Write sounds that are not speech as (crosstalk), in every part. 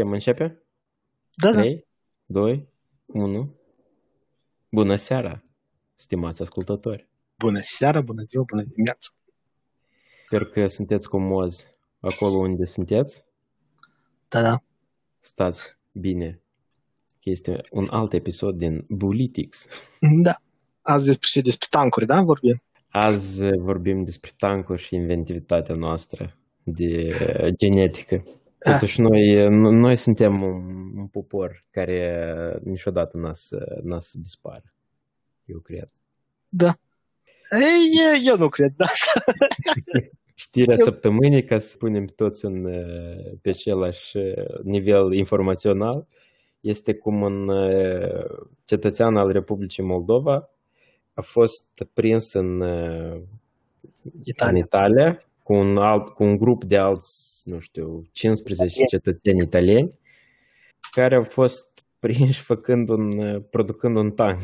Putem începe? Da, da. 3, 2, 1. Bună seara, stimați ascultători! Bună seara, bună ziua, bună dimineața! Sper că sunteți comozi acolo unde sunteți. Da, da. Stați bine, că este un alt episod din Bulitics. Da. Azi despre și despre tancuri, da, vorbim? Azi vorbim despre tancuri și inventivitatea noastră de genetică. Totuși noi, noi suntem un, un popor care niciodată n-a să, n-a să dispară. Eu cred. Da. Ei, eu nu cred, da. (laughs) Știrea eu... săptămânii, ca să punem toți în, pe același nivel informațional, este cum un cetățean al Republicii Moldova a fost prins în Italia, în Italia cu un, alt, cu un grup de alți, nu știu, 15 cetățeni italieni care au fost prinși făcând un, producând un tank.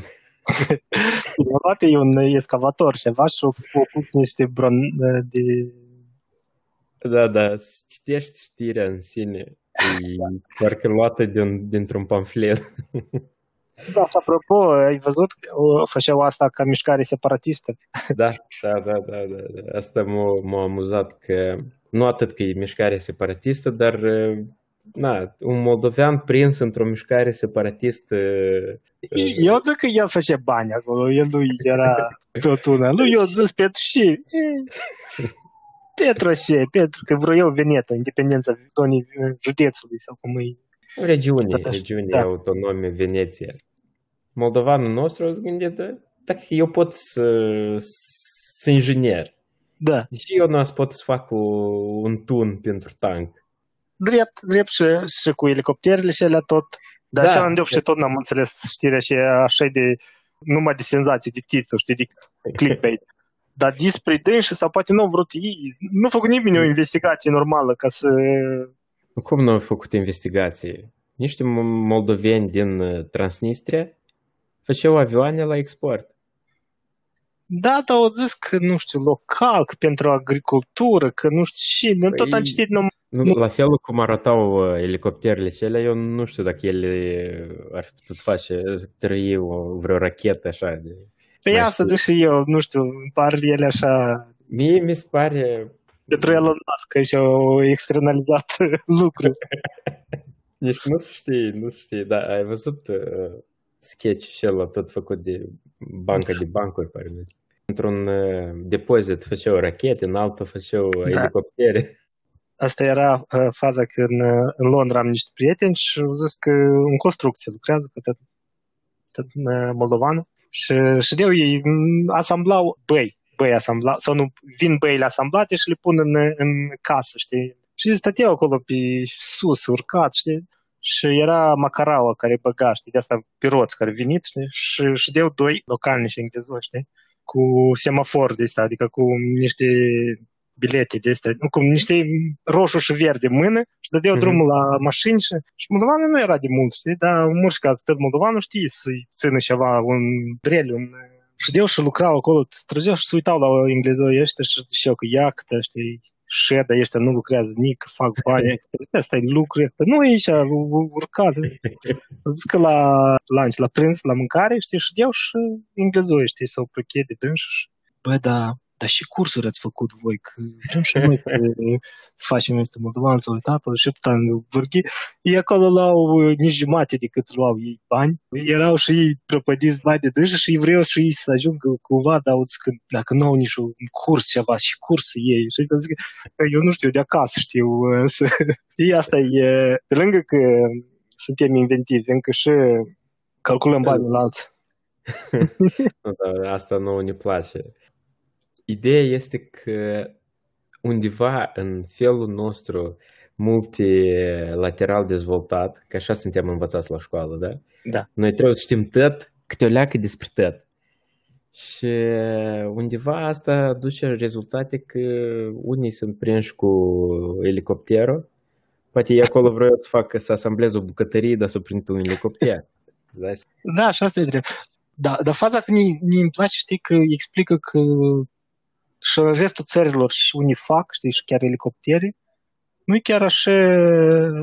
Poate e un excavator ceva și au făcut niște bron de... Da, da, citești știrea în sine. E parcă luată din, dintr-un pamflet. Da, și apropo, ai văzut? O, făceau asta ca mișcare separatistă. Da, da, da, da, da. da. Asta m-a, m-a amuzat că nu atât că e mișcare separatistă, dar na, un moldovean prins într-o mișcare separatistă. Eu zic că el face bani acolo, el nu era tot una. Nu, eu zic pentru și... Petru și, pentru că vreau eu Veneto, independența zonii județului sau cum e Regiune, regiune da. autonome Veneția. Moldovanul nostru a gândit, dacă eu pot să, să inginer. Da. Deci eu nu pot să fac un tun pentru tank. Drept, drept și, și cu elicopterele și alea tot. Dar da. așa în și tot n-am înțeles știrea și așa de numai de senzații, de titlu, știi, de clickbait. (laughs) Dar despre dânsi sau poate nu au vrut ei, nu a făcut nimeni o investigație normală ca să cum nu au făcut investigații? Niște moldoveni din uh, Transnistria făceau avioane la export. Da, dar au zis că, nu știu, local, că pentru agricultură, că nu știu și, nu tot am păi, citit numai... Nu, nu, la felul cum arătau uh, elicopterele cele, eu nu știu dacă ele ar fi putut face, trăi vreo rachetă așa de... Păi asta zic și eu, nu știu, par ele așa... Mie mi se pare pentru Elon Musk și au externalizat (laughs) lucruri. (laughs) Deci nu se știe, nu se știe, dar ai văzut uh, sketch și ăla tot făcut de banca de bancuri, pare Într-un uh, depozit făceau rachete, în altul făceau da. elicoptere. Asta era uh, faza când uh, în Londra am niște prieteni și au zis că în construcție lucrează pe tot, tot uh, moldovanul și, și de ei asamblau băi băi asambla- sau nu, vin băile asamblate și le pun în, în casă, știi? Și stăteau acolo pe sus, urcat, știi? Și era Macaraua care băga, știi, de asta pe roți care venit, știi? Și, și deu doi localni și englezoi, știi? Cu semafor de asta, adică cu niște bilete de astea, cum niște roșu și verde în mână și dădeau mm-hmm. drumul la mașini și, și moldovanul nu era de mult, știi, dar în mușcat, tot moldovanul știi să-i țină ceva, un drel, un Ședeau și lucrau acolo, trăgeau și se uitau la englezoi ăștia și ziceau că iactă, știi, ședa ăștia nu lucrează nici, fac bani, (laughs) asta e lucru, nu e aici, urcați. Zic că la lunch, la prânz, la mâncare, știi, ședeau și englezoi, știi, sau prochet de dânși. Bă, da, dar și cursuri ați făcut voi, că vrem și noi să (laughs) facem niște moldovan, sau tatăl și putan vârghi. Ei acolo luau uh, nici jumate decât luau ei bani. Erau și ei prăpădiți bani de dânsă și vreau și ei să ajungă cumva, dar auzi că dacă nu au nici un curs ceva și curs ei. Și să zic, eu nu știu, de acasă știu (laughs) uh, să... Știi, asta e, pe lângă că suntem inventivi, încă și calculăm banii la alții. (laughs) Da, asta nu ne place. Ideea este că undeva în felul nostru multilateral dezvoltat, că așa suntem învățați la școală, da? Da. Noi trebuie să știm tot, câte o leacă despre tot. Și undeva asta duce rezultate că unii sunt prinși cu elicopterul, poate ei acolo vreau să facă să asambleze o bucătărie, dar să prindă un elicopter. Da, așa asta e drept. Da, dar faza că mi îmi place, știi, că explică că și restul țărilor și unii fac, știi, și chiar elicoptere, nu e chiar așa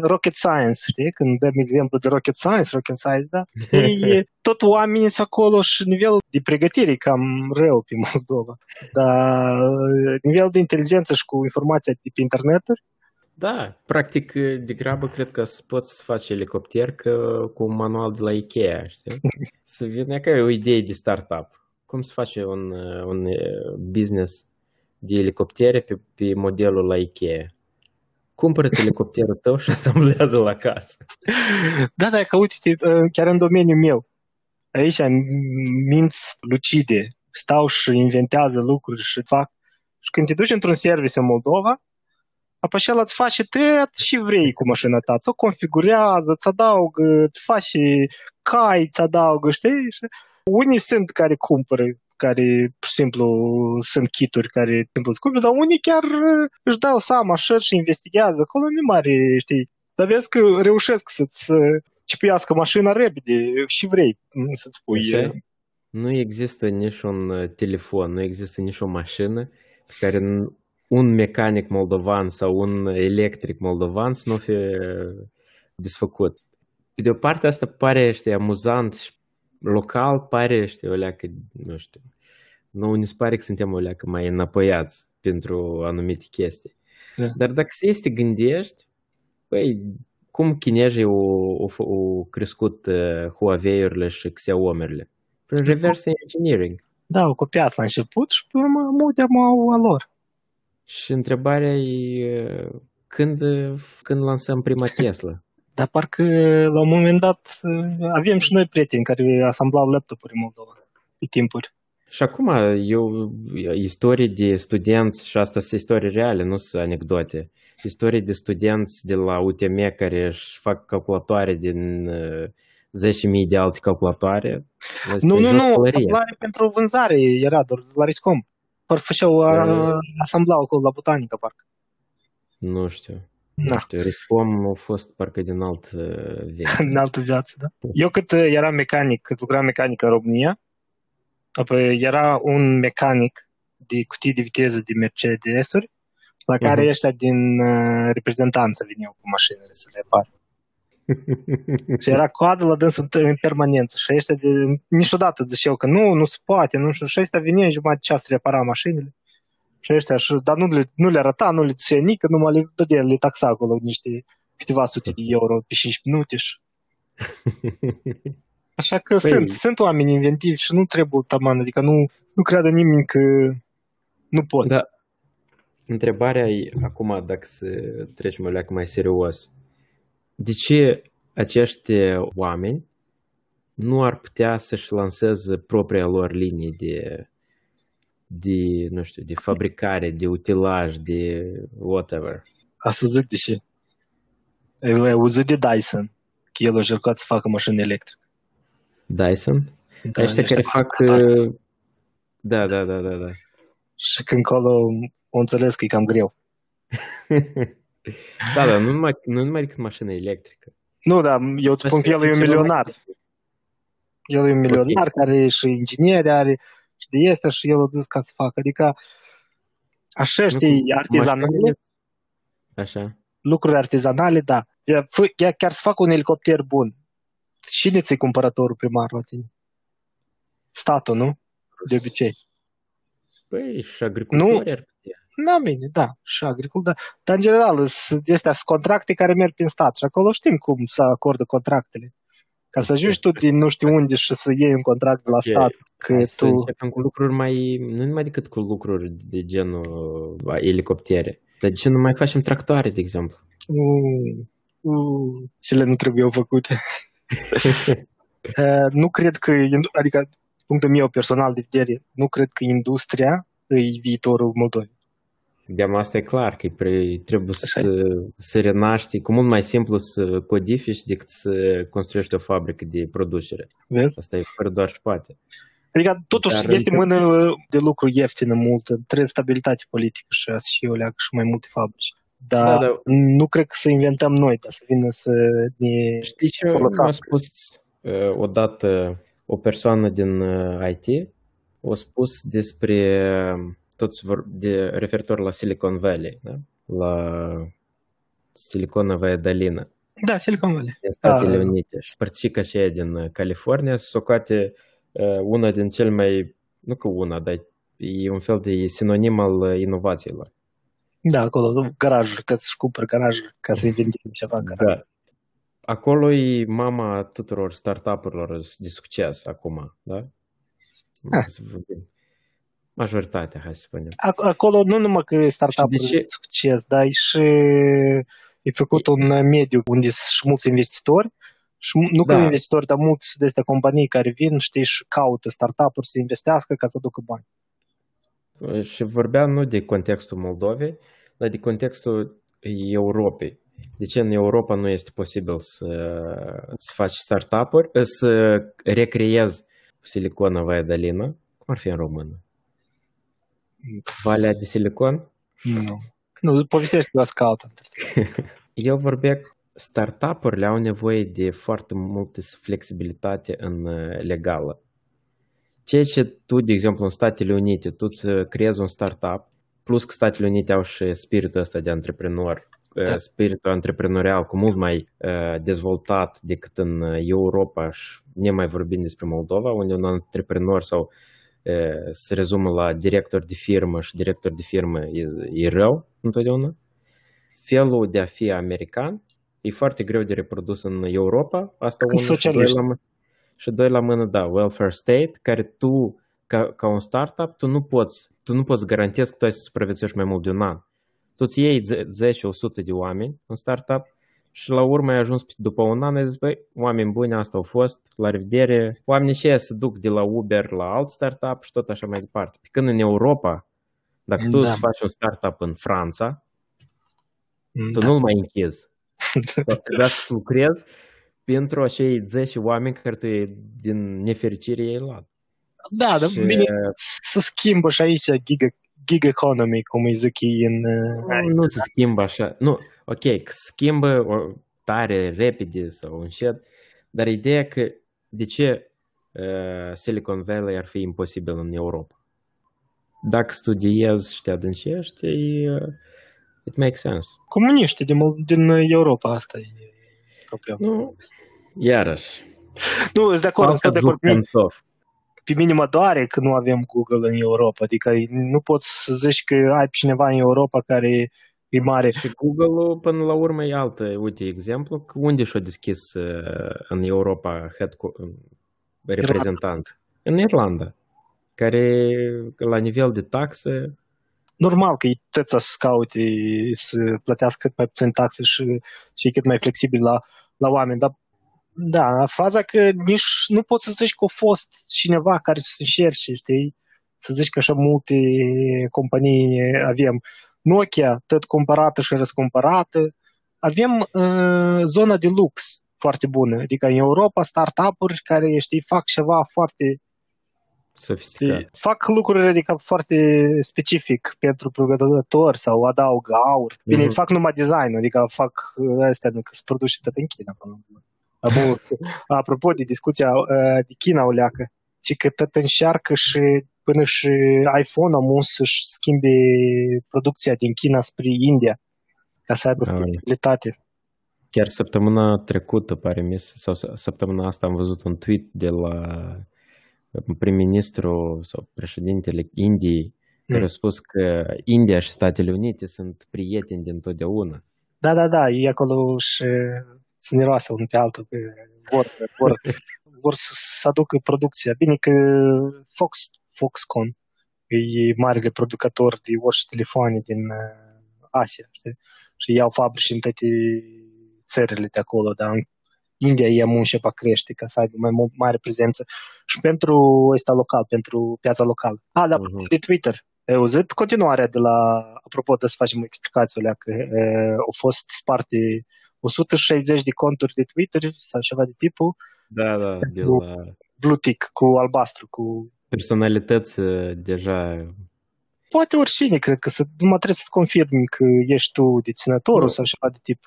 rocket science, știi? Când dăm exemplu de rocket science, rocket science, da? (laughs) E, tot oamenii sunt acolo și nivelul de pregătire e cam rău pe Moldova. Dar nivelul de inteligență și cu informația de pe internet da, practic, degrabă cred că poți face elicopter că, cu un manual de la Ikea, știi? (laughs) Să vină ca o idee de startup. Cum să face un, un business de elicoptere pe, pe modelul la Ikea? cumpără elicopterul tău și asamblează la casă. Da, da, că uite, chiar în domeniul meu, aici minți lucide, stau și inventează lucruri și fac. Și când te duci într-un serviciu în Moldova, apoi el îți face tot și vrei cu mașina ta. Ți-o configurează, îți adaugă, îți face cai, îți adaugă, știi? Și unii sunt care cumpără care, pur și simplu, sunt kituri care simplu scumpi, dar unii chiar uh, își dau seama așa și investigează. Acolo nu mare, știi, dar vezi că reușesc să-ți uh, cipiască mașina repede și vrei să-ți pui. Așa? Uh, nu există nici un telefon, nu există nici o mașină pe care un mecanic moldovan sau un electric moldovan să nu fie desfăcut. Pe de o parte asta pare, știi, amuzant și local pare, știi, o leacă, nu știu, nu ne pare că suntem o leacă mai înapoiați pentru anumite chestii. Da. Dar dacă să te gândești, păi, cum chinezii au, au, au crescut uh, Huawei-urile și Xiaomi-urile? Prin reverse engineering. Da, au copiat la început și pe urmă multe au a lor. Și întrebarea e când, când lansăm prima (laughs) Tesla? Dar parcă la un moment dat avem și noi prieteni care asamblau laptopuri în Moldova de timpuri. Și acum, eu, istorii de studenți, și asta sunt istorii reale, nu sunt anecdote, istorii de studenți de la UTM care își fac calculatoare din uh, 10.000 de alte calculatoare. Nu, nu, nu, asamblare pentru vânzare era doar la Riscom. Parcă făceau, uh, asamblau acolo la botanică, parcă. Nu știu. Da. Nu știu, Riscom a fost parcă din alt uh, viață. din altă viață, da. Eu cât uh, eram mecanic, cât lucram mecanic în România, apoi era un mecanic de cutii de viteză de Mercedes-uri, la care uh-huh. ăștia din uh, reprezentanță vineau cu mașinile să le repar. (laughs) și era coadă la dânsul în permanență și ăștia de, niciodată ziceau că nu, nu se poate, nu știu, și ăștia vineau jumătate de ceas să repara mașinile. Și ăștia, și, dar nu le, nu le arăta, nu le zicea nică, numai le dădea, le taxa acolo niște câteva sute de euro pe 5 minute și... (laughs) Așa că păi... sunt, sunt oameni inventivi și nu trebuie taman, adică nu, nu creadă nimeni că nu poți. Da. Întrebarea e acum, dacă să trecem la mai serios, de ce acești oameni nu ar putea să-și lanseze propria lor linie de de, nu știu, de fabricare, de utilaj, de whatever. A să zic de ce. Ai auzit de Dyson, că el a încercat să facă mașini electrică. Dyson? Da, Ăștia care fac... Uh, da, da, da, da, da. Și când colo o înțeles că e cam greu. (laughs) da, da, nu numai, nu numai decât mașină electrică. Nu, da, eu îți spun că el e un milionar. El e un milionar okay. care și inginer are și de este și el a zis ca să facă. Adică așa, știi, artizanale. Așa. Lucruri artizanale, da. Ea, chiar să facă un elicopter bun. Cine ți-i cumpărătorul primar la tine? Statul, nu? De obicei. Păi și agricultorii ar putea. Da, bine, da, și agricultor, dar, dar în general astea sunt contracte care merg prin stat și acolo știm cum să acordă contractele. Ca să ajungi tu din nu știu unde și să iei un contract de la stat. Că să tu... începem cu lucruri mai, nu numai decât cu lucruri de genul elicoptere. Dar de ce nu mai facem tractoare, de exemplu? Mm, mm, cele nu trebuie făcute. (laughs) uh, nu cred că, adică, punctul meu personal de vedere, nu cred că industria e viitorul Moldovei. De asta e clar că trebuie să, să renaști, cu mult mai simplu să codifici decât să construiești o fabrică de producere. Vezi? Asta e fără doar și poate. Adică totuși Dar este mână de lucru ieftină multă, trebuie stabilitate politică și asta și eu leac și mai multe fabrici. Dar da, da. nu cred că să inventăm noi, dar să vină să ne Știi ce a spus uh, odată o persoană din uh, IT? A spus despre uh, toți vor, de, referitor la Silicon Valley, da? la Siliconovая долина. Da, Silicon Valley. Din Statele Ah. Unite. Și părțica și aia din uh, California se socoate uh, una din cel mai, nu că una, dar e un fel de sinonim al uh, inovațiilor. Da, acolo, garajul, că să-și cumpăr garajul ca să-i vindim ceva în garaj. Da. Acolo e mama tuturor startup-urilor de succes acum, da? Ah. Să vorbim. Majoritatea, hai să spunem. Ac- Acolo nu numai că e startup-ul Și de ce- de succes, dar e și e făcut un mediu unde sunt mulți investitori și mu- nu că Da. investitori, dar mulți de astea companii care vin, știi, și caută startup-uri să investească ca să ducă bani și vorbeam nu de contextul Moldovei, dar de contextul Europei. De ce în Europa nu este posibil să, să faci startup-uri, să recreezi Silicona Vaia Dalina? Cum ar fi în română? Valea de silicon? Nu. Nu, povestește la scaltă. (laughs) Eu vorbesc startup-urile au nevoie de foarte multă flexibilitate în legală. Ceea ce tu, de exemplu, în Statele Unite, tu îți creezi un startup, plus că Statele Unite au și spiritul ăsta de antreprenor, Da. da. spiritul antreprenorial cu mult mai uh, dezvoltat decât în uh, Europa și nemai vorbim despre Moldova, unde un antreprenor sau uh, se rezumă la director de firmă și director de firmă e, e rău întotdeauna. Felul de a fi american e foarte greu de reprodus în Europa, asta Când unul, și doi socialiști. la, mână- și doi la mână, da, welfare state, care tu, ca, ca un startup, tu nu poți, tu nu poți garantezi că tu ai să supraviețuiești mai mult de un an. Tu îți iei 10-100 de oameni în startup și la urmă ai ajuns pe- după un an, ai zis, băi, oameni buni, asta au fost, la revedere. Oamenii și se duc de la Uber la alt startup și tot așa mai departe. Pe când în Europa, dacă tu Da. îți faci un startup în Franța, tu Da. nu-l mai închizi. (laughs) Tu trebuia să lucrezi pentru acei 10 oameni care tu din nefericire i-ai luat. Da, dar Și, bine, să schimbă și aici gig, gig economy, cum îi zic ei în... uh, Nu, nu se schimbă așa. Nu, ok, că se schimbă o, tare, repede sau încet, dar ideea că de ce uh, Silicon Valley ar fi imposibil în Europa? Dacă studiezi și te adâncești, e, uh, it makes sense. Comuniștii din, Mol- din Europa, asta e problemă. Nu, iarăși. Nu, sunt de acord, sunt de acord. Pe mine mă doare că nu avem Google în Europa, adică nu poți să zici că ai cineva în Europa care e mare. Și Google-ul, până la urmă, e altă, uite, exemplu, unde și-a deschis uh, în Europa head reprezentant? În Irlanda, care la nivel de taxe normal că ei tăța să caute să plătească cât mai puțin taxe și, și cât mai flexibil la la oameni, dar da, faza că nici nu poți să zici că a fost cineva care să încerce, știi? Să zici că așa multe companii avem. Nokia, tot cumpărată și răscumpărată. Avem uh, zona de lux foarte bună. Adică în Europa, startup-uri care, știi, fac ceva foarte sofisticat. Știi, fac lucruri adică foarte specific pentru producători sau adaugă aur. Bine, Mhm. fac numai design, adică fac uh, astea nu, că se produce tot în China. până la urmă. Abu- (laughs) Apropo de discuția uh, de China o leacă, ci că tot încearcă și până și iPhone am să-și schimbe producția din China spre India ca să aibă Ai. flexibilitate. Chiar săptămâna trecută, pare mi sau s- săptămâna asta am văzut un tweet de la prim-ministru sau președintele Indiei, care Mm. a spus că India și Statele Unite sunt prieteni din totdeauna. Da, da, da, e acolo și să ne roasă unul pe altul, că vor, vor, vor să, să aducă producția. Bine că Fox, Foxconn e marele producător de orice telefoane din uh, Asia, știi? Și iau fabrici în toate țările de acolo, dar în India e munce pe crește ca să aibă mai mu- mare prezență și pentru ăsta local, pentru piața locală. A, dar Mhm. de Twitter. Ai auzit continuarea de la, apropo de să facem explicația alea, că e, au fost sparte 160 de conturi de Twitter sau ceva de tipul, Da, da, de Nu. la blue tick cu albastru, cu personalități uh, deja poate oricine, cred că să, numai trebuie să-ți confirmi că ești tu deținătorul Nu. sau ceva de tip.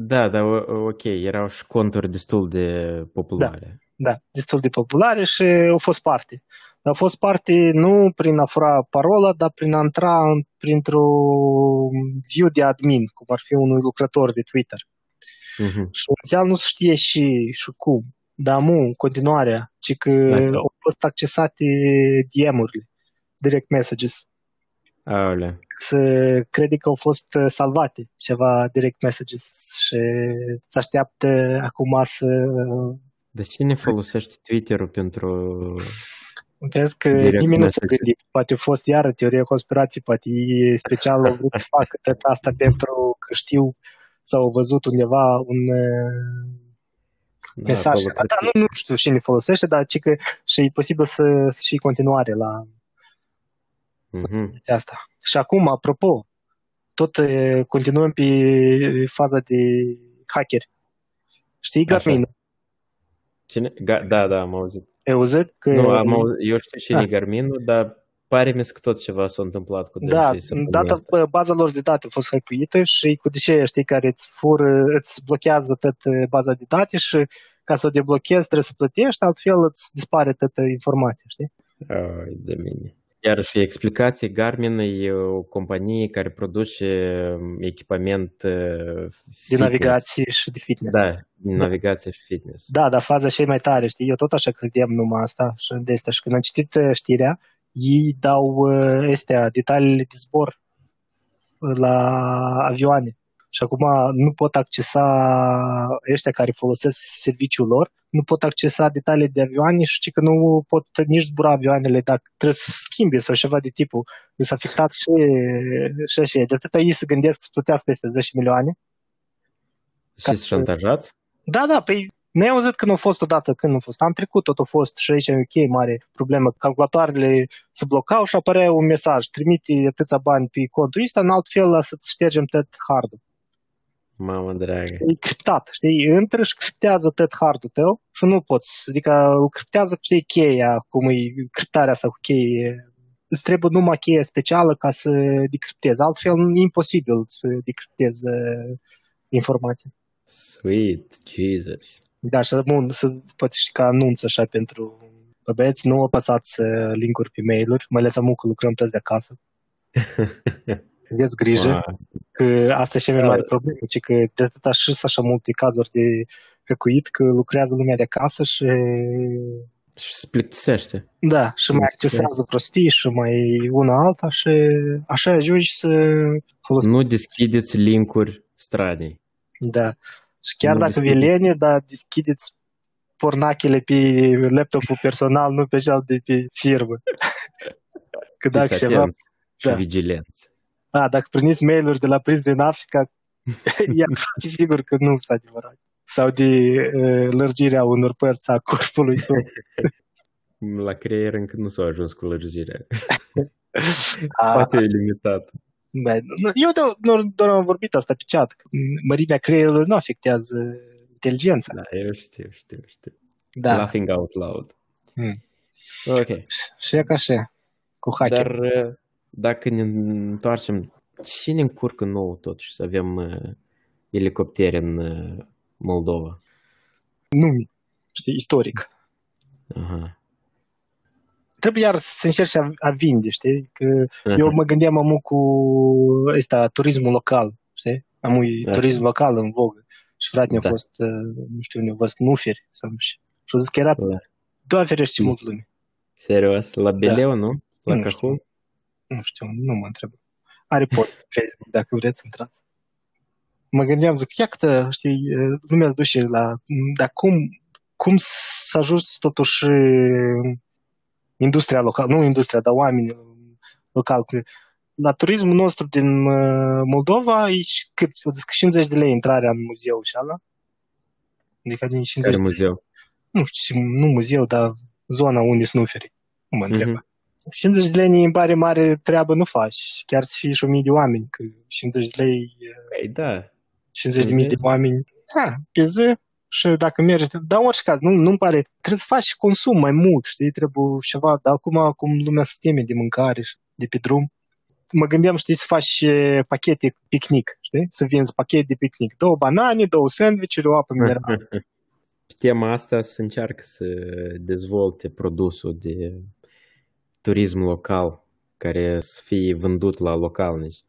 Da, da, o- ok, erau și conturi destul de populare. Da, destul de populare și au fost parte. a fost parte nu prin a fura parola, dar prin a intra printr-un view de admin, cum ar fi unui lucrător de Twitter. Mhm. Și inițial nu se știe și, și cum. Dar mu, în continuare, ci că Da. au fost accesate DM-urile, direct messages. Aolea. Să crede că au fost uh, salvate ceva direct messages și se așteaptă acum să Dar cine folosește Twitter-ul pentru... Vezi că Direct nimeni nu s-a message. gândit. Poate a fost iară teoria conspirației, poate ei special au vrut să facă tot asta pentru că știu sau au văzut undeva un uh, Da, mesaj. acolo cred Dar că- nu, nu știu cine folosește, dar ci că și e posibil să să și continuare la Mhm. asta. Și acum, apropo, tot uh, continuăm pe faza de hacker. Știi Așa. Garmin? Cine? Ga- da, da, am auzit. Ai auzit că Nu, am auzit, eu știu cine Ah. e Garminul, dar pare mi că tot ceva s-a întâmplat cu Da, dânsii săptămâna data asta. bă, baza lor de date a fost hackuită și cu deșeie, știi, care îți fură, îți blochează tot uh, baza de date și ca să o deblochezi trebuie să plătești, altfel îți dispare toată informația, știi? Ai de mine. Iarăși, explicație, Garmin e o companie care produce echipament uh, De fitness. navigație și de fitness. Da, din navigație și fitness. Da, dar faza și mai tare, știi? Eu tot așa credeam numai asta și de asta. Și când am citit uh, știrea, ei dau uh, astea, detaliile de zbor uh, la avioane. Și acum nu pot accesa ăștia care folosesc serviciul lor, nu pot accesa detaliile de avioane și ci că nu pot nici zbura avioanele dacă trebuie să schimbe sau ceva de tipul. Deci afectat și, și așa. De atâta ei se gândesc să plătească peste 10 milioane. Ca Și să- șantajați? Da, da, păi ne-ai auzit când au fost odată, când nu fost. Am trecut, tot a fost și aici în UK mare problemă. Calculatoarele se blocau și apărea un mesaj. Trimite atâția bani pe contul ăsta, în alt fel să-ți ștergem tot hardul. Mamă dragă. E criptat, știi? Intră și criptează tot hardul tău și nu poți. Adică îl criptează cu știi, cheia, cum e criptarea asta cu cheie. Îți trebuie numai cheia specială ca să decriptezi. Altfel e imposibil să decriptezi uh, informația. Sweet Jesus. Da, și bun, să poate și ca anunț așa pentru Bă, băieți, nu apăsați uh, linkuri pe mail-uri, mai ales acum că lucrăm toți de acasă. Aveți grijă, Wow. că asta e cea mai mare problemă, ci că de atâta și sunt așa multe cazuri de hăcuit, că lucrează lumea de acasă și Și se plictisește. da, și mai accesează prostii și mai una alta și așa ajungi să folosești. Nu deschideți linkuri stranii. Da. Și chiar Nu dacă vi deschideți. lene, dar deschideți pornachele pe laptopul personal, nu pe cel de pe firmă. (laughs) Că dacă Fiți ceva... atenți și da. vigilenți. A, dacă primiți mail-uri de la prinț din Africa, (laughs) e aproape sigur că nu sunt adevărat. Sau de uh, lărgirea unor părți a corpului tău. (laughs) La creier încă nu s-a ajuns cu lărgirea. (laughs) A, Poate e limitat. da, nu, eu doar, doar, doar am vorbit asta pe chat. că Mărimea creierului nu afectează inteligența. Da, eu știu, știu, știu. Da. Laughing out loud. Hmm. Ok. Și e ca așa, cu hacker. Dar uh, dacă ne întoarcem, cine încurcă nou totuși să avem uh, elicoptere în uh, Moldova? Nu, știi, istoric. Aha. Trebuie iar să încerci a, a vinde, știi? Că eu mă gândeam amu cu ăsta, turismul local, știi? Amu e Da. turism local în vogă. Și frate mi-a Da. fost, uh, nu știu, ne-a fost nuferi. Sau, și, și a zis că era, Da. doar ferește Mm. mult lume. Serios? La Beleu, nu? La Nu Cahul? Nu știu, nu mă întreb. Are pot pe Facebook, dacă vreți să intrați. Mă gândeam, zic, ia câtă, știi, lumea se duce la... Dar cum, cum să ajungi totuși industria locală, nu industria, dar oamenii locali. că La turismul nostru din uh, Moldova e și cât? O zis că 50 de lei intrarea în muzeu și ala. Adică din 50 Care de muzeu? nu știu, nu muzeu, dar zona unde snuferi. Nu mă întreb. Mhm. 50 de lei îmi pare mare treabă nu faci. Chiar să fii și 1000 de oameni, că 50 de lei, Păi da. 50 de mii de oameni, ha, pe zi, și dacă mergi, dar în orice caz, nu, nu-mi pare, trebuie să faci consum mai mult, știi, trebuie ceva, dar acum, cum lumea se teme de mâncare și de pe drum, mă gândeam, știi, să faci eh, pachete picnic, știi, să vinzi pachet de picnic, două banane, două sandwich-uri, o apă minerală. (laughs) Pe tema asta se încearcă să dezvolte produsul de turism local care să fie vândut la localnici.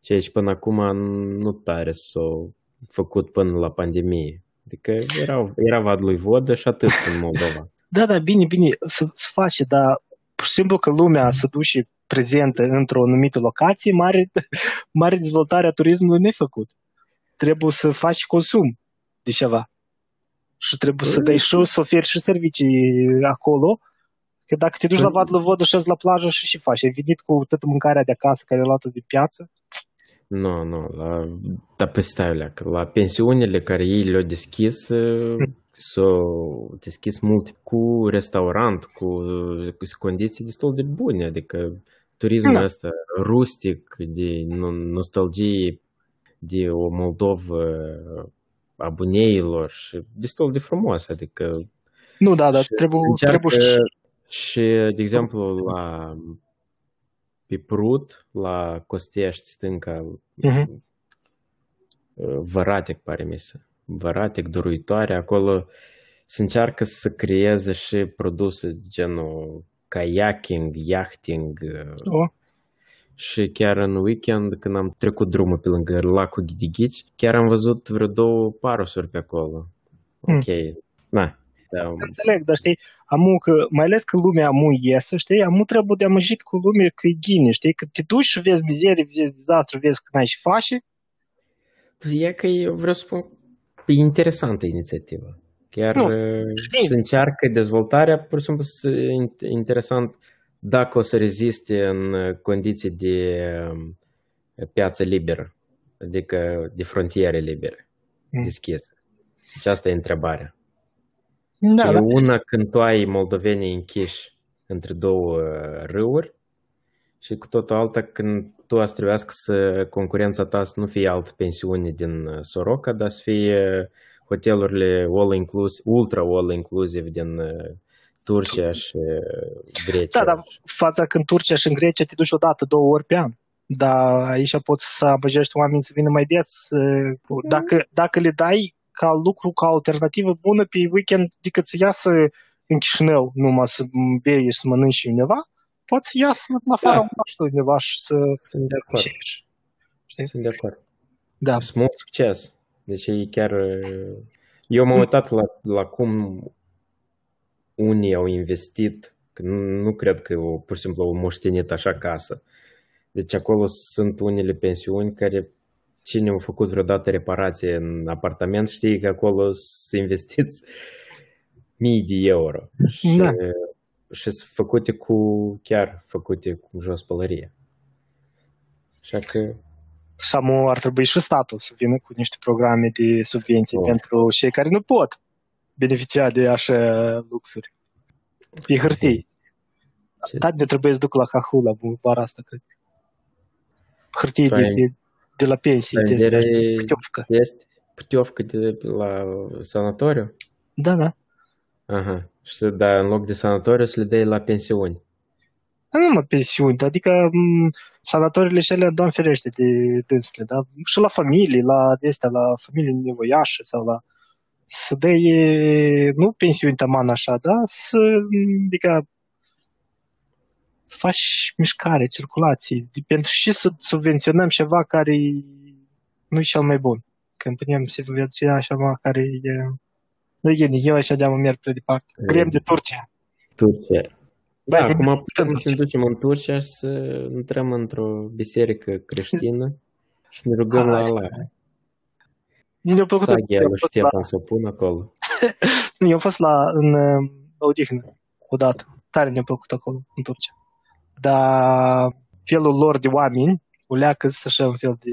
Ceea ce până acum nu tare s-au făcut până la pandemie. Adică erau, era vad lui Vodă și atât în Moldova. (laughs) Da, da, bine, bine, să, să face, dar pur și simplu că lumea se duce prezentă într-o anumită locație, mare, (laughs) mare dezvoltare a turismului nu făcut. Trebuie să faci consum de ceva. Și trebuie să dai și să oferi și servicii acolo. Că dacă te duci la Vad Vodă și la plajă și ce faci? Ai venit cu toată mâncarea de acasă care ai luat-o de piață? Nu, nu, la, da pe stai la pensiunile care ei le-au deschis, (laughs) s-au deschis mult cu restaurant, cu, cu condiții destul de bune, adică turismul da. ăsta rustic, de nostalgie de o Moldovă a buneilor și destul de frumos, adică nu, da, dar trebuie, trebuie și... și, de exemplu, la pe Prut, la Costești, stânca, uh-huh. Văratec, pare mi se văratec, duruitoare, acolo se încearcă să creeze și produse genul kayaking, yachting. Oh. Și chiar în weekend, când am trecut drumul pe lângă lacul Ghidighici, chiar am văzut vreo două parusuri pe acolo. Hmm. Ok, mm. na. Da. Înțeleg, dar știi, amu că, mai ales că lumea amu iese, știi, amu trebuie de amăjit cu lumea că e ghine, știi, că te duci și vezi mizerie, vezi dezastru, vezi că n-ai și face. E că eu vreau să spun, E interesantă inițiativa. Chiar nu, uh, se încearcă dezvoltarea, pur și simplu interesant dacă o să reziste în condiții de um, piață liberă, adică de frontiere libere, mm. deschise. Deci asta e întrebarea. Da, e da. una când tu ai moldovenii închiși între două râuri și cu totul alta când tu ați trebuiască să concurența ta să nu fie altă pensiune din uh, Soroca, dar să fie hotelurile all-inclusive, ultra-all-inclusive din uh, Turcia și uh, Grecia. Da, dar fața când Turcia și în Grecia te duci o dată, două ori pe an. Dar aici poți să abăjești oamenii să vină mai des. Dacă, dacă le dai ca lucru, ca alternativă bună pe weekend, decât să iasă în Chișinău numai să bei și să mănânci undeva, poți să iasă în afara da. undeva și să... Sunt de acord. Știi? Sunt de acord. Da. Sunt mult succes. Deci e chiar... Eu m-am uitat la, la cum unii au investit, că nu, nu cred că o, pur și simplu au moștenit așa casă. Deci acolo sunt unele pensiuni care cine a făcut vreodată reparație în apartament știe că acolo să investiți mii de euro. Și da și sunt făcute cu, chiar făcute cu jos pălărie. Așa că... Și amu ar trebui și statul să vină cu niște programe de subvenții oh. pentru cei care nu pot beneficia de așa luxuri. E hârtii. Da, ne trebuie să duc la Cahula, bar asta, cred. Hârtii de, de, de, la pensie. De, de, de putiovcă. Este putiovcă de la sanatoriu? Da, da. Aha. Și să, da, în loc de sanatoriu să le dai la pensiuni. Nu mă pensiuni, adică m- sanatoriile și alea, doamne ferește de dânsele, da? Și la familie, la astea, la familie nevoiașă sau la să dai, nu pensiuni taman așa, da? Să, adică să faci mișcare, circulație, pentru și să subvenționăm ceva care nu e cel mai bun. Când putem subvenționa ceva care e nu e eu așa de merg prea departe. Grem de Turcia. Turcia. Da, Băi, acum putem să ne ducem în Turcia și să intrăm într-o biserică creștină și ne rugăm la Allah. Mi-a plăcut Saghia lui Ștefan să o pun acolo. nu, eu am fost la, în uh, odihnă odată. Tare mi-a plăcut acolo, în Turcia. Dar felul lor de oameni, o leacă așa un fel de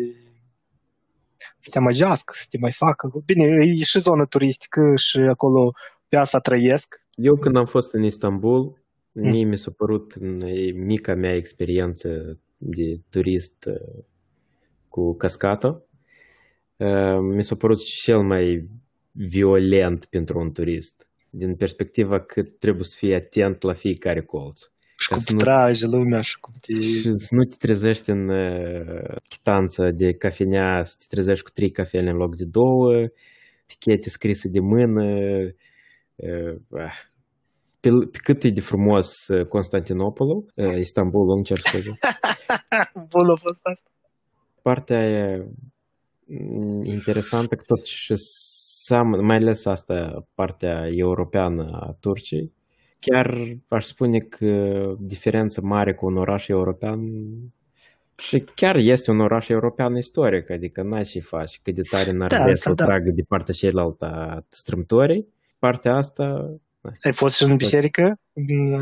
să te amăgească, să te mai facă. Bine, e și zonă turistică și acolo pe asta trăiesc. Eu când am fost în Istanbul, mm. mie mi s-a părut mica mea experiență de turist uh, cu cascato, uh, mi s-a părut cel mai violent pentru un turist, din perspectiva că trebuie să fii atent la fiecare colț. Și cum te trage lumea și cum te... Și să nu te trezești în uh, chitanță de cafenea, să te trezești cu trei cafele în loc de două, etichete scrise de mână. Uh, pe, pe cât e de frumos Constantinopolul, Istanbulul, îmi cer scuze. (laughs) Bun a fost asta. Partea e interesantă că totuși mai ales asta, partea europeană a Turciei, chiar aș spune că diferență mare cu un oraș european și chiar este un oraș european istoric, adică n-ai și faci, cât de tare n-ar da, să da. tragă de partea cealaltă a strâmtorii. Partea asta... Ai fost și în biserică?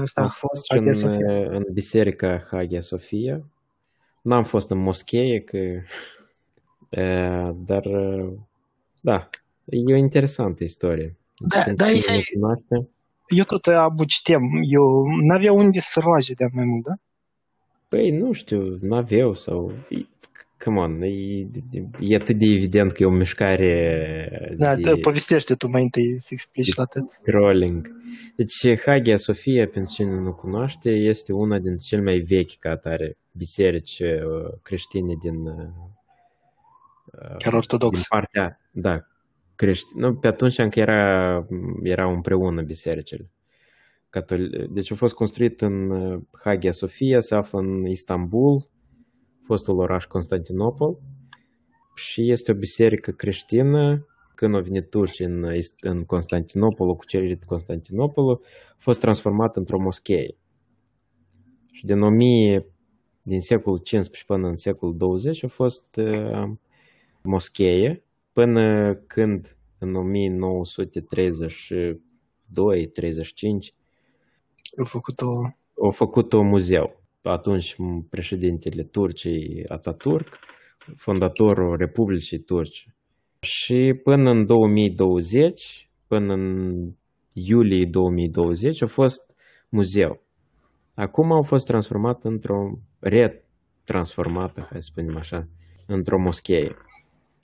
Asta, Am fost și în, în biserica Hagia Sofia. N-am fost în moschee, că... (laughs) dar da, e o interesantă istorie. Da, da, eu tot abucitem. Eu n-avea unde să roage de mai mult, da? Păi, nu știu, n-aveau sau... Come on, e, e atât de evident că e o mișcare Da, de... povestește tu mai întâi să explici la tăți. Scrolling. Deci, Hagia Sofia, pentru cine nu cunoaște, este una dintre cele mai vechi ca atare biserici uh, creștine din... Uh, Chiar ortodox. Din partea, da, creștini. Nu, pe atunci încă era, erau împreună bisericile. Catol- deci a fost construit în uh, Hagia Sofia, se află în Istanbul, fostul oraș Constantinopol, și este o biserică creștină. Când au venit turci în, în Constantinopol, cu cucerit Constantinopol, a fost transformat într-o moschee. Și din 1000, din secolul 15 până în secolul 20 a fost uh, moschee, până când în 1932-35 au făcut o... Au făcut o muzeu. Atunci președintele Turciei Ataturk, fondatorul Republicii Turci. Și până în 2020, până în iulie 2020, a fost muzeu. Acum au fost transformat într-o retransformată, hai să spunem așa, într-o moschee.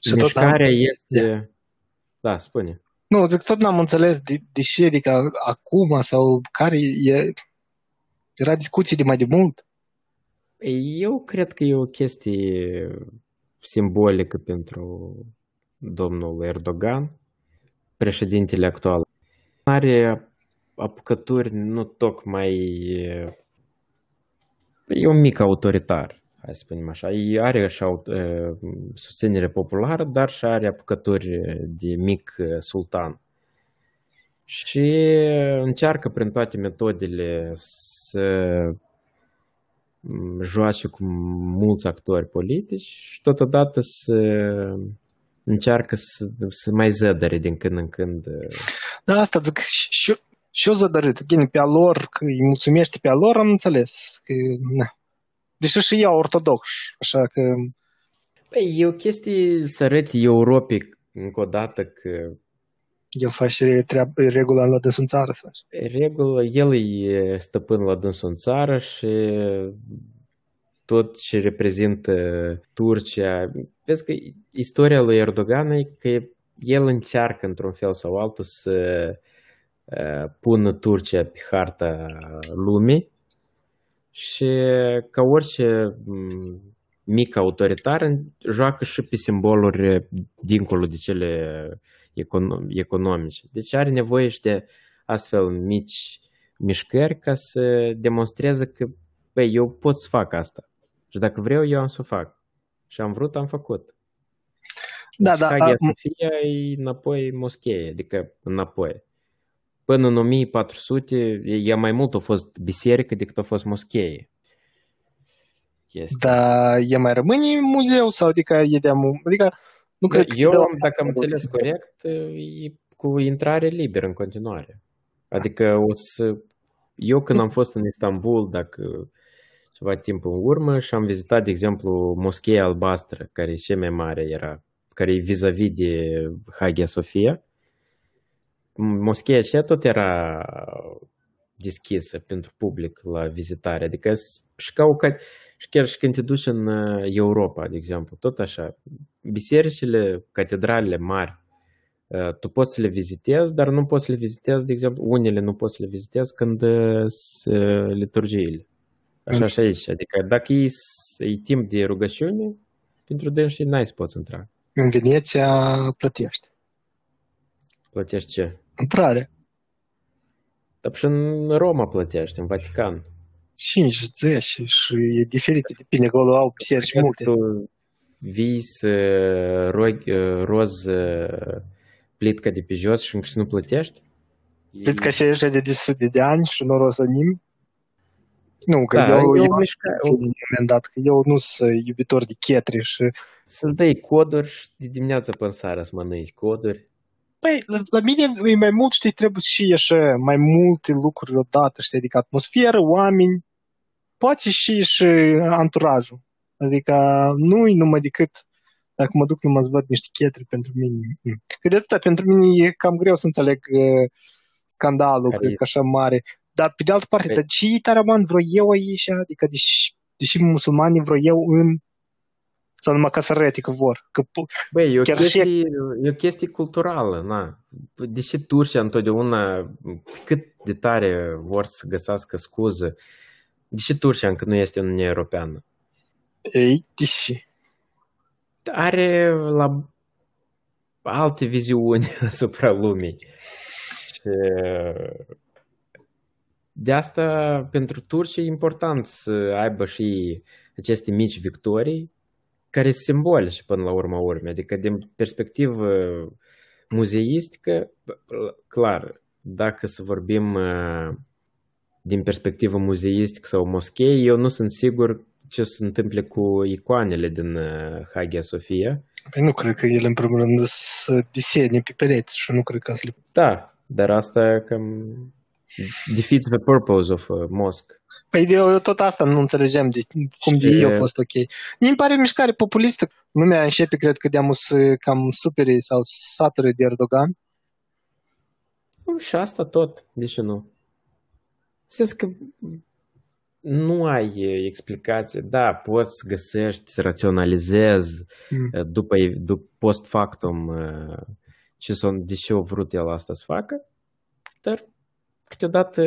Și Mișcarea tot am... este... Da, spune. Nu, zic, tot n-am înțeles de, de ce, adică acum sau care e... Era discuții de mai de mult? Eu cred că e o chestie simbolică pentru domnul Erdogan, președintele actual. Are apucături nu tocmai... E un mic autoritar hai să spunem așa. Are și susținere populară, dar și are apucături de mic sultan. Și încearcă prin toate metodele să joace cu mulți actori politici și totodată să încearcă să, să mai zădăre din când în când. Da, asta zic și, și eu zădărit. Pe a lor, că îi mulțumește pe a lor, am înțeles. Că, na, Deși și ea ortodox, așa că... Păi, e o chestie să arăti Europei încă o dată că... El face treabă, regula la dânsul în țară, să Regulă, el e stăpân la dânsul în țară și tot ce reprezintă Turcia. Vezi că istoria lui Erdogan e că el încearcă într-un fel sau altul să uh, pună Turcia pe harta lumii și ca orice mic autoritar joacă și pe simboluri dincolo de cele economice. Deci are nevoie și de astfel mici mișcări ca să demonstreze că băi, eu pot să fac asta. Și dacă vreau, eu am să o fac. Și am vrut, am făcut. Da, deci, da. Hagia Sofia e înapoi moschee, adică înapoi până în 1400, ea mai mult a fost biserică decât a fost moschee. Este. Da, e mai rămâne muzeu sau adică e de Adică nu cred da, că Eu, dacă am înțeles corect, e cu intrare liberă în continuare. Adică o să... Eu când am fost în Istanbul, dacă ceva timp în urmă și am vizitat, de exemplu, moscheea albastră, care e cea mai mare era, care e vis-a-vis de Hagia Sofia, moscheea aceea tot era deschisă pentru public la vizitare. Adică și ca o, și chiar și când te duci în uh, Europa, de exemplu, tot așa, bisericile, catedralele mari, uh, tu poți să le vizitezi, dar nu poți să le vizitezi, de exemplu, unele nu poți să le vizitezi când uh, sunt liturgiile. Așa și aici. Adică dacă e, e timp de rugăciune, pentru dânsi n-ai să poți intra. În Veneția plătești. Plătești ce? Intrare. Dar și în Roma plătești, în Vatican. 5, 10 și e diferit, depinde, acolo au biserici multe. Tu vii să rogi, roz plitca de pe jos și încă și nu plătești? Plitca și așa de de sute de ani și nu roz nimeni? Nu, că Da, eu, e o eu, mișcare. eu, moment dat, că eu nu sunt iubitor de chetre și... Să-ți dai coduri și de dimineață până seara să mănânci coduri. Păi, la, la mine e mai mult, știi, trebuie și așa, mai multe lucruri odată, știi, adică atmosferă, oameni, poate și și anturajul. Adică nu-i numai decât dacă mă duc numai să văd niște chetre pentru mine. Mm. Că de atâta pentru mine e cam greu să înțeleg uh, scandalul, Care cred e? că așa mare. Dar pe de altă parte, Păi- dar ce taraman vreau eu aici? Adică deși, deși musulmanii vreau eu în sau numai ca să arăte că vor. Că, po- Băi, e o, Chiar și- chestie, e o chestie culturală, na. Deși Turcia întotdeauna, cât de tare vor să găsească scuză, deși Turcia încă nu este în Uniunea Europeană, ei, deși. are la alte viziuni (laughs) asupra lumii. Și de asta, pentru Turcia e important să aibă și aceste mici victorii, care sunt simbolice până la urma urmei. Adică, din perspectivă muzeistică, clar, dacă să vorbim uh, din perspectivă muzeistică sau moschei, eu nu sunt sigur ce o să se întâmple cu icoanele din uh, Hagia Sofia. Păi nu cred că ele, în primul rând, să desene pe pereți și nu cred că să le... Da, dar asta cam defeats the purpose of a mosque. Păi eu, eu tot asta nu înțelegem de cum de Și- ei au fost ok. Mi pare mișcare populistă. Lumea începe, cred că de-am cam supere sau sature de Erdogan. Bun, Și asta tot, de ce nu? Sens că nu ai e, explicație. Da, poți să găsești, să raționalizezi Mm. e, după, după post factum e, ce s-o, de ce au vrut el asta să facă, dar câteodată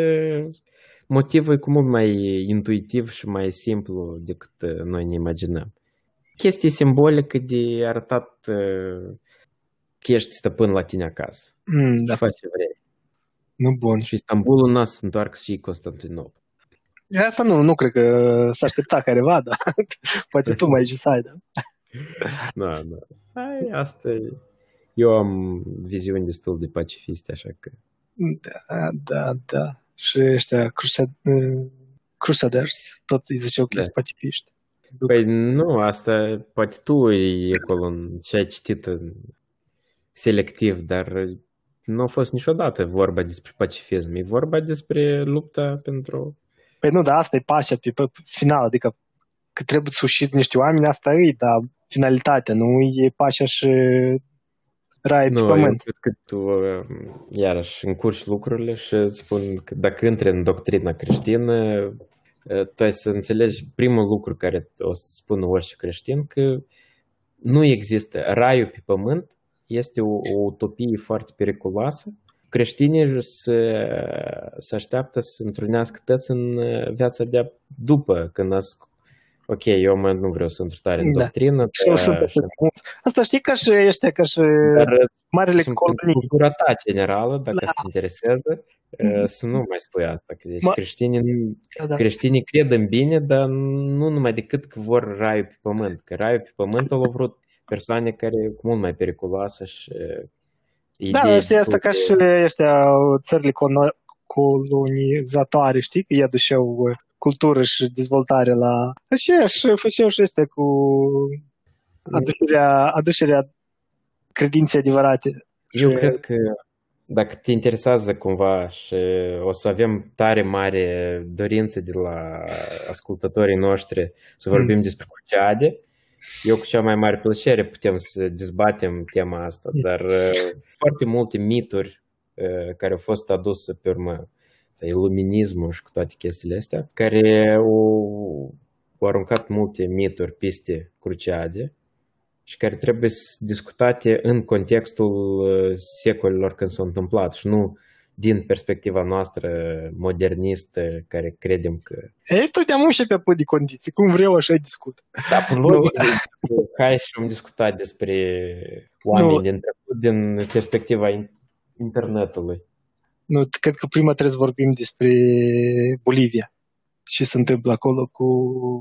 motivul e cu mult mai intuitiv și mai simplu decât e, noi ne imaginăm. Chestie simbolică de arătat e, că ești stăpân la tine acasă. Mm, Da. da, Și faci ce vrei. nu bun. Și Istanbulul n-a să întoarcă și Constantinopol. Asta nu, nu cred că s-a aștepta careva, da. Poate tu mai jisai, da. Da, da. Hai, asta e. Eu am viziuni destul de pacifiste, așa că... Da, da, da. Și ăștia crusad- uh, Crusaders, tot îi ziceau că Da. sunt pacifiști. Păi nu, asta poate tu e acolo în ce ai citit în selectiv, dar nu a fost niciodată vorba despre pacifism. E vorba despre lupta pentru... Păi nu, dar asta e pașa pe, pe final, adică că trebuie să ușit niște oameni, asta e, dar finalitatea, nu e pașa și rai pe Nu, eu pământ. cred că tu um, iarăși încurci lucrurile și îți spun că dacă intri în doctrina creștină, uh, tu ai să înțelegi primul lucru care o să spună orice creștin, că nu există. Raiul pe pământ este o, o utopie foarte periculoasă. Creștinii se, se așteaptă să întrunească tăți în uh, viața de după, când nasc Ok, eu mă, nu vreau să intru tare în Da. doctrină, Și eu sunt dar, așa frumos. Asta știi ca și ăștia, ca și dar marele sunt colonii. cultura ta generală, dacă Da. te interesează, uh, să nu mai spui asta. Că deci Mă- creștinii, Da, da. creștinii cred în bine, dar nu numai decât că vor raiul pe pământ. Că raiul pe pământ au vrut persoane care cu mult mai periculoasă și uh, Da, idei știi asta destul ca de- și ăștia țările cono- colonizatoare, știi, că ei aduceau uh, cultură și dezvoltare la... Și și făceau și ăștia cu aducerea, aducerea credinței adevărate. Eu Și- cred că dacă te interesează cumva și o să avem tare mare dorință de la ascultătorii noștri să vorbim despre Cruciade, eu cu cea mai mare plăcere putem să dezbatem tema asta, dar uh, foarte multe mituri uh, care au fost aduse pe urmă. sau iluminismul și cu toate chestiile astea, care au, au aruncat multe mituri peste Cruciade și care trebuie s- discutate în contextul uh, secolelor când s-au întâmplat și nu din perspectiva noastră modernistă care credem că Ei, totdeauna și pe apă de condiții. Cum vreau, așa discut. da, logic, (laughs) hai și am discutat despre oameni Nu. din trecut din perspectiva in- internetului. Nu, cred că prima trebuie să vorbim despre Bolivia. Ce se întâmplă acolo cu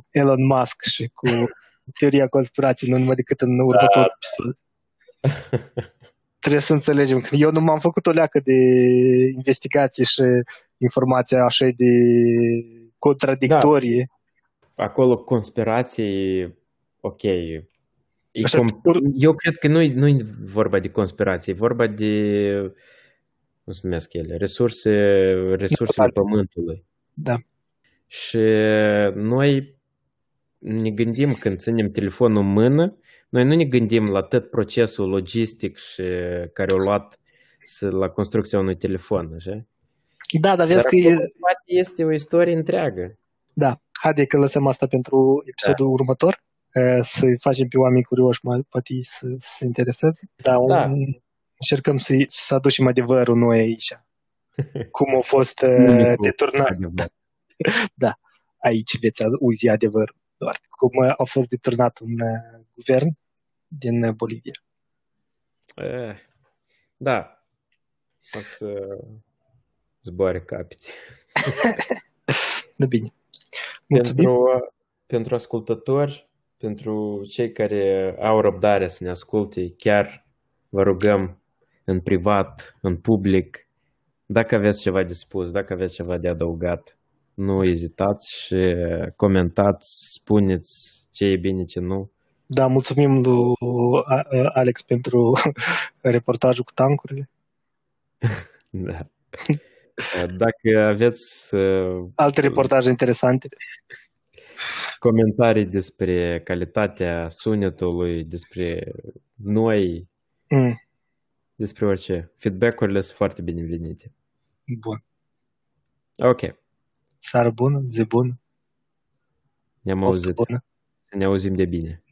Elon Musk și cu (laughs) teoria conspirației, nu numai decât în următorul da. episod. (laughs) trebuie să înțelegem că eu nu m-am făcut o leacă de investigații și informația așa de contradictorie. Da. Acolo conspirații, ok. Așa, com- eu cred că nu nu e vorba de conspirație, e vorba de, cum se numesc ele, resurse, resursele da. pământului. Da. Și noi ne gândim când ținem telefonul în mână, noi nu ne gândim la tot procesul logistic și care a luat la construcția unui telefon, așa? Da, dar vezi dar că e... este o istorie întreagă. Da, haide că lăsăm asta pentru episodul da. următor, să facem pe oameni curioși, mai poate să se intereseze. Da, da. Un, încercăm să, să aducem adevărul noi aici. (laughs) Cum a fost uh, deturnat. (laughs) da, aici veți auzi adevărul doar. Cum a fost deturnat un uh, guvern din Bolivia. Eh, da. O să zboare capete. (laughs) da, bine. Mulțumim. Pentru, pentru ascultători, pentru cei care au răbdare să ne asculte, chiar vă rugăm în privat, în public, dacă aveți ceva de spus, dacă aveți ceva de adăugat, nu ezitați și comentați, spuneți ce e bine, ce nu. Da, mulțumim lui Alex pentru (laughs) reportajul cu tancurile. (laughs) da. Dacă aveți... Uh, Alte reportaje interesante. Comentarii despre calitatea sunetului, despre noi, mm. Despre orice. Feedback-urile sunt foarte binevenite. Bun. Ok. Seară bună, zi bună. Ne-am auzit. Bună. Să ne auzim de bine.